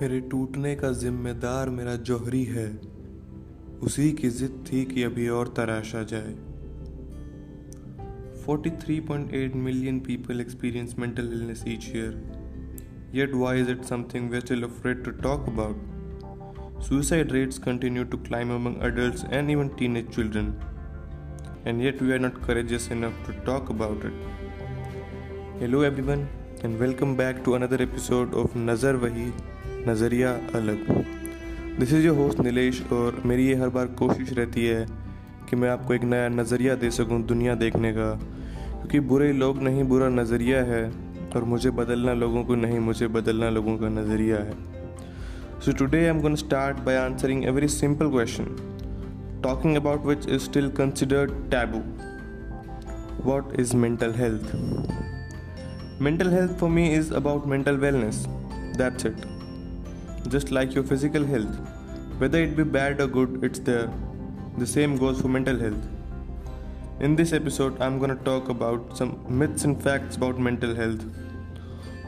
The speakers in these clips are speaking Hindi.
मेरे टूटने का जिम्मेदार मेरा जोहरी है। उसी की जिद थी कि अभी और तराशा जाए। 43.8 million people experience mental illness each year yet why is it something which ill afraid to talk about suicide rates continue to climb among adult and even teen age children and yet we are not courageous enough to talk about it hello every and welcome back to another episode of नज़र वही नज़रिया अलग। This is your host Nilesh और मेरी ये हर बार कोशिश रहती है कि मैं आपको एक नया नज़रिया दे सकूँ दुनिया देखने का। क्योंकि बुरे लोग नहीं बुरा नज़रिया है और मुझे बदलना लोगों को नहीं, मुझे बदलना लोगों का नज़रिया है। So today I am gonna start by answering a very simple question talking about which is still considered taboo what is mental health? Mental health for me is about mental wellness. That's it. Just like your physical health. Whether it be bad or good, it's there. The same goes for mental health. In this episode, I'm gonna talk about some myths and facts about mental health.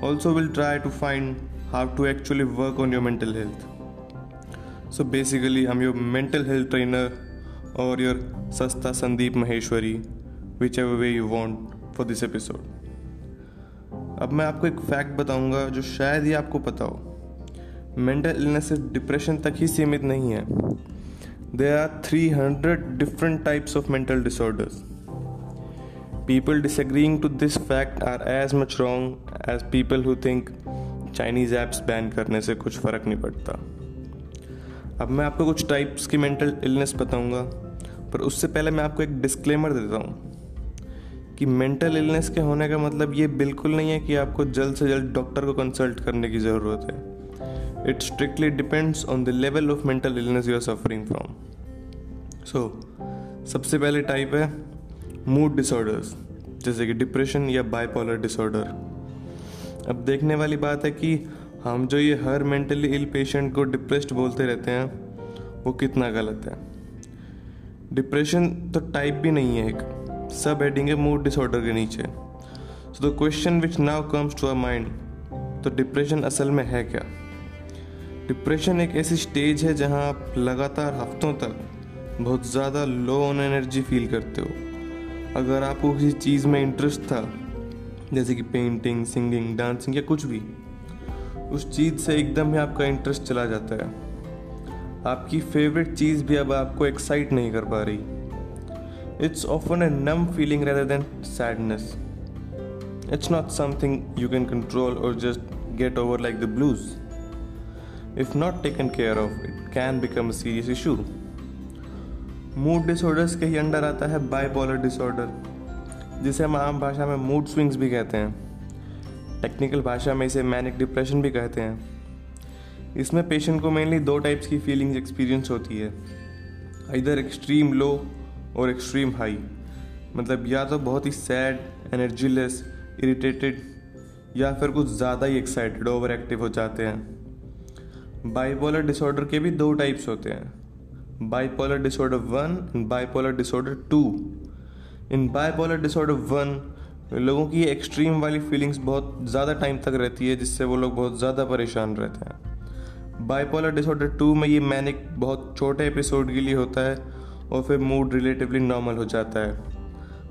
Also, we'll try to find how to actually work on your mental health. So, basically, I'm your mental health trainer or your Sasta Sandeep Maheshwari, whichever way you want for this episode. अब मैं आपको एक फैक्ट बताऊँगा जो शायद ही आपको पता हो मेंटल इलनेस सिर्फ़ डिप्रेशन तक ही सीमित नहीं है। There are three hundred different types of mental disorders people disagreeing to this fact are as much wrong as people who think Chinese apps ban करने से कुछ फ़र्क नहीं पड़ता। अब मैं आपको कुछ टाइप्स की मेंटल इलनेस बताऊँगा, पर उससे पहले मैं आपको एक डिस्क्लेमर देता हूँ कि मेंटल इलनेस के होने का मतलब ये बिल्कुल नहीं है कि आपको जल्द से जल्द डॉक्टर को कंसल्ट करने की ज़रूरत है। It strictly depends on the level of mental illness you are suffering from. So, सबसे पहले टाइप है मूड डिसऑर्डर्स जैसे कि डिप्रेशन या बाइपोलर डिसऑर्डर अब देखने वाली बात है कि हम जो ये हर मेंटली इल पेशेंट को डिप्रेस्ड बोलते रहते हैं, वो कितना गलत है। डिप्रेशन तो टाइप भी नहीं है एक, सब हेडिंग है मूड डिसऑर्डर के नीचे। So the question which now comes to our mind तो डिप्रेशन असल में है क्या? डिप्रेशन एक ऐसी स्टेज है जहाँ आप लगातार हफ्तों तक बहुत ज़्यादा लो ऑन एनर्जी फील करते हो। अगर आपको किसी चीज़ में इंटरेस्ट था, जैसे कि पेंटिंग सिंगिंग डांसिंग या कुछ भी, उस चीज़ से एकदम ही आपका इंटरेस्ट चला जाता है। आपकी फेवरेट चीज़ भी अब आपको एक्साइट नहीं कर पा रही। It's often a numb feeling rather than sadness it's not something you can control or just get over like the blues If not taken care of, it can become a serious issue. Mood disorders के ही अंडर आता है बाइपोलर डिसऑर्डर जिसे हम आम भाषा में मूड स्विंग्स भी कहते हैं। टेक्निकल भाषा में इसे मैनिक डिप्रेशन भी कहते हैं। इसमें पेशेंट को मेनली दो टाइप्स की फीलिंग्स एक्सपीरियंस होती है। इधर एक्सट्रीम लो और एक्सट्रीम हाई मतलब या तो बहुत ही सैड एनर्जीलेस इरिटेटेड या फिर कुछ ज़्यादा ही एक्साइटेड ओवर एक्टिव हो जाते हैं। बाइपोलर डिसऑर्डर के भी दो टाइप्स होते हैं। Bipolar disorder one and bipolar disorder two in bipolar disorder one लोगों की एक्सट्रीम वाली फीलिंग्स बहुत ज़्यादा टाइम तक रहती है, जिससे वो लोग बहुत ज़्यादा परेशान रहते हैं। बाइपोलर डिसऑर्डर टू में ये मैनिक बहुत छोटे एपिसोड के लिए होता है और फिर मूड रिलेटिवली नॉर्मल हो जाता है।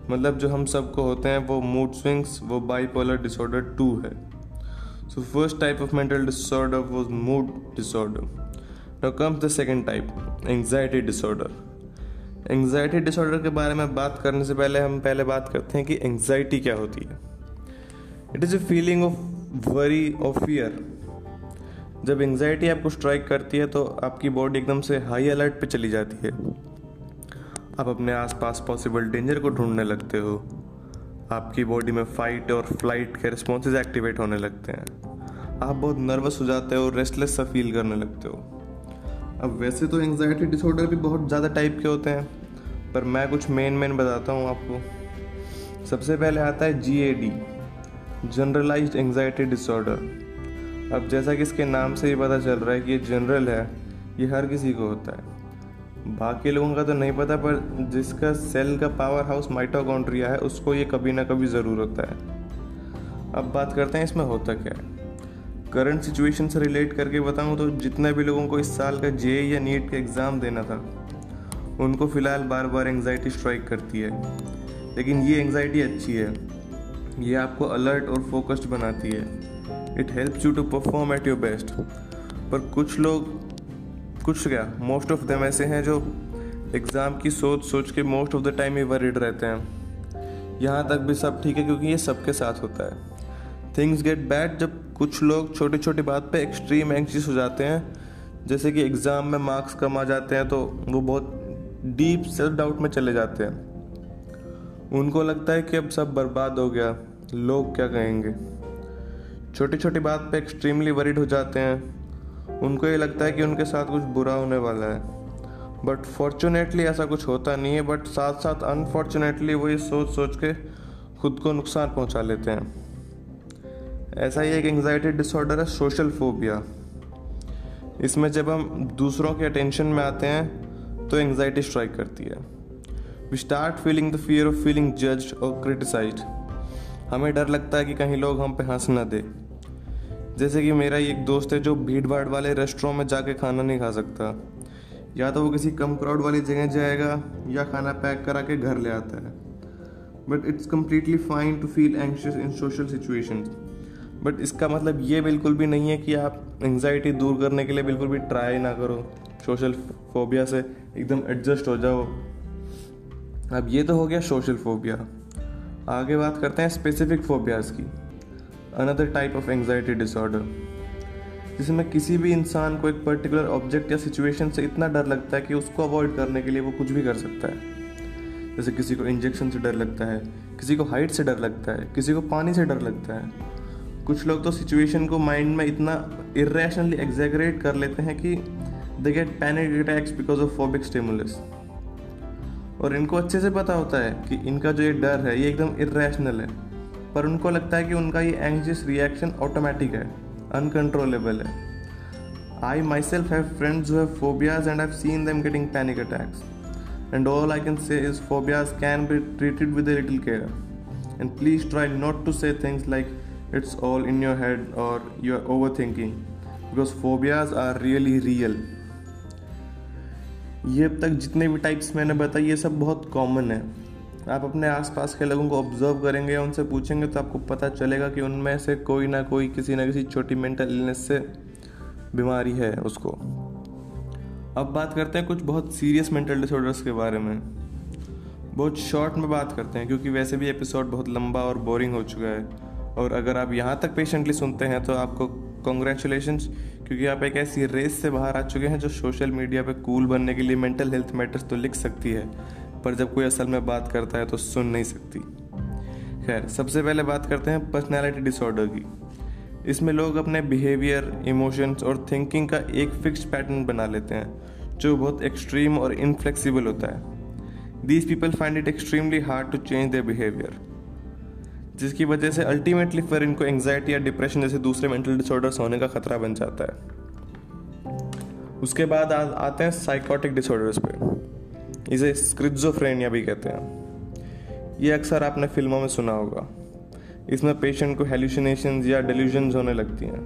मतलब जो हम सबको होते हैं, वो मूड स्विंग्स वो बाइपोलर डिसऑर्डर टू है। So first type of mental disorder was mood disorder. Now comes the second type, anxiety disorder. Anxiety disorder के बारे में बात करने से पहले हम पहले बात करते हैं कि एंग्जाइटी क्या होती है it is a feeling of worry और फियर जब एंग्जाइटी आपको स्ट्राइक करती है तो आपकी बॉडी एकदम से हाई अलर्ट पे चली जाती है आप अपने आसपास पॉसिबल डेंजर को ढूँढने लगते हो आपकी बॉडी में फाइट और फ़्लाइट के रिस्पॉन्सेज एक्टिवेट होने लगते हैं। आप बहुत नर्वस हो जाते हो रेस्टलेस सा फील करने लगते हो। अब वैसे तो एंजाइटी डिसऑर्डर भी बहुत ज़्यादा टाइप के होते हैं, पर मैं कुछ मेन मेन बताता हूँ आपको। सबसे पहले आता है G A D generalised anxiety disorder अब जैसा कि इसके नाम से ही पता चल रहा है कि ये जनरल है, ये हर किसी को होता है। बाकी लोगों का तो नहीं पता, पर जिसका सेल का पावर हाउस माइटोकॉन्ड्रिया है, उसको ये कभी ना कभी ज़रूर होता है। अब बात करते हैं इसमें होता क्या है। करंट सिचुएशन से रिलेट करके बताऊँ तो जितने भी लोगों को इस साल का जे या नीट का एग्ज़ाम देना था, उनको फ़िलहाल बार बार एंगजाइटी स्ट्राइक करती है। लेकिन ये एंगजाइटी अच्छी है। ये आपको अलर्ट और फोकस्ड बनाती है। It helps you to perform at your best पर कुछ लोग कुछ क्या? मोस्ट ऑफ़ देम ऐसे हैं जो एग्ज़ाम की सोच सोच के मोस्ट ऑफ़ द टाइम ही वरिड रहते हैं। यहाँ तक भी सब ठीक है क्योंकि ये सबके साथ होता है। थिंग्स गेट बैड जब कुछ लोग छोटी छोटी बात पे एक्सट्रीम एंक्शियस हो जाते हैं। जैसे कि एग्ज़ाम में मार्क्स कम आ जाते हैं तो वो बहुत डीप सेल्फ डाउट में चले जाते हैं। उनको लगता है कि अब सब बर्बाद हो गया। लोग क्या कहेंगे? छोटी छोटी बात पे एक्सट्रीमली वरिड हो जाते हैं। उनको ये लगता है कि उनके साथ कुछ बुरा होने वाला है। बट फॉर्चुनेटली ऐसा कुछ होता नहीं है बट साथ साथ अनफॉर्चुनेटली वो ये सोच सोच के खुद को नुकसान पहुँचा लेते हैं। ऐसा ही एक एंग्जाइटी डिसऑर्डर है सोशल फोबिया इसमें जब हम दूसरों के अटेंशन में आते हैं तो एंग्जाइटी स्ट्राइक करती है। We start feeling the fear of feeling जज और क्रिटिसाइज हमें डर लगता है कि कहीं लोग हम पे हंस ना दे। जैसे कि मेरा एक दोस्त है जो भीड़ भाड़ वाले रेस्टोरों में जाके खाना नहीं खा सकता। या तो वो किसी कम क्राउड वाली जगह जाएगा, या खाना पैक करा के घर ले आता है। But it's completely fine to feel anxious in social situations but इसका मतलब ये बिल्कुल भी नहीं है कि आप एंग्जाइटी दूर करने के लिए बिल्कुल भी ट्राई ना करो। सोशल फोबिया से एकदम एडजस्ट हो जाओ। अब ये तो हो गया सोशल फोबिया आगे बात करते हैं स्पेसिफिक फोबियाज की। Another type of anxiety disorder जिसमें किसी भी इंसान को एक पर्टिकुलर ऑब्जेक्ट या सिचुएशन से इतना डर लगता है कि उसको अवॉइड करने के लिए वो कुछ भी कर सकता है। जैसे किसी को इंजेक्शन से डर लगता है, किसी को हाइट से डर लगता है, किसी को पानी से डर लगता है। कुछ लोग तो सिचुएशन को माइंड में इतना इरेशनली एग्जैगरेट कर लेते हैं कि they get panic attacks because of phobic stimulus और इनको अच्छे से पता होता है कि इनका जो ये डर है, ये एकदम इरेशनल है। पर उनको लगता है कि उनका ये एंग्जियस रिएक्शन ऑटोमेटिक है अनकंट्रोलेबल है। I myself have friends have phobias and have seen them getting panic attacks and all I can say is phobias can be treated with a little care. And please try not to say things like, it's all in your head or you're overthinking, because phobias are really real. ये अब तक जितने भी टाइप्स मैंने बताए ये सब बहुत कॉमन है। आप अपने आसपास के लोगों को ऑब्ज़र्व करेंगे या उनसे पूछेंगे तो आपको पता चलेगा कि उनमें से कोई ना कोई किसी ना किसी छोटी मेंटल इलनेस से बीमारी है उसको। अब बात करते हैं कुछ बहुत सीरियस मेंटल डिसऑर्डर्स के बारे में। बहुत शॉर्ट में बात करते हैं, क्योंकि वैसे भी एपिसोड बहुत लंबा और बोरिंग हो चुका है। और अगर आप यहाँ तक पेशेंटली सुनते हैं तो आपको कॉन्ग्रेचुलेशन क्योंकि आप एक ऐसी रेस से बाहर आ चुके हैं जो सोशल मीडिया पे कूल बनने के लिए मेंटल हेल्थ मैटर्स तो लिख सकती है। पर जब कोई असल में बात करता है तो सुन नहीं सकती। खैर सबसे पहले बात करते हैं पर्सनैलिटी डिसऑर्डर की। इसमें लोग अपने बिहेवियर इमोशंस और थिंकिंग का एक फिक्स पैटर्न बना लेते हैं जो बहुत एक्सट्रीम और इनफ्लेक्सिबल होता है। These people find it extremely hard to change their behaviour जिसकी वजह से अल्टीमेटली फिर इनको एंग्जाइटी या डिप्रेशन जैसे दूसरे मेंटल डिसऑर्डर्स होने का खतरा बन जाता है। उसके बाद आ, आते हैं साइकोटिक डिसऑर्डर्स पे। इसे स्क्रिजोफ्रेनिया भी कहते हैं। ये अक्सर आपने फ़िल्मों में सुना होगा। इसमें पेशेंट को हेल्यूसिनेशन या डेल्यूजन होने लगती हैं।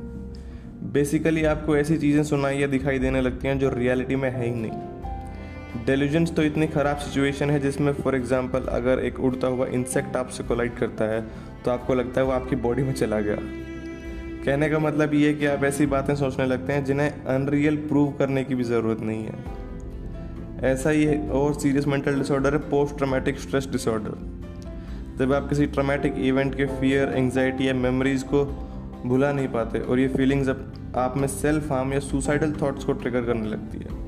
बेसिकली आपको ऐसी चीज़ें सुनाई या दिखाई देने लगती हैं जो रियलिटी में है ही नहीं। डेल्यूजन्स तो इतनी ख़राब सिचुएशन है जिसमें फॉर एग्जांपल अगर एक उड़ता हुआ इंसेक्ट आपसे कोलाइड करता है तो आपको लगता है वो आपकी बॉडी में चला गया। कहने का मतलब ये है कि आप ऐसी बातें सोचने लगते हैं जिन्हें अनरियल प्रूव करने की भी ज़रूरत नहीं है। ऐसा ही और सीरियस मेंटल डिसऑर्डर है पोस्ट ट्रामेटिक स्ट्रेस डिसऑर्डर जब आप किसी ट्रामेटिक इवेंट के फियर एंगजाइटी या मेमोरीज को भुला नहीं पाते, और ये फीलिंग्स अब आप में सेल्फ हार्म या सुसाइडल थॉट्स को ट्रिगर करने लगती है।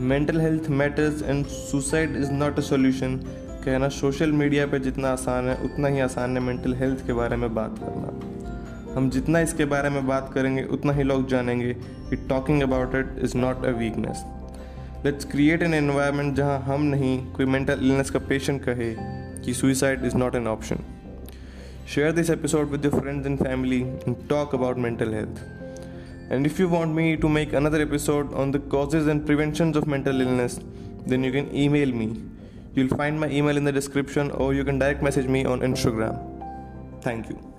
Mental health matters and suicide is not a solution कहना सोशल मीडिया पर जितना आसान है, उतना ही आसान है मेंटल हेल्थ के बारे में बात करना। हम जितना इसके बारे में बात करेंगे, उतना ही लोग जानेंगे कि talking about it is not a weakness let's create an environment जहाँ हम नहीं कोई मेंटल इलनेस का पेशेंट कहे कि suicide is not an option share this episode with your friends and family and talk about mental health and if you want me to make another episode on the causes and prevention of mental illness then you can email me you'll find my email in the description और you can direct message me on Instagram thank you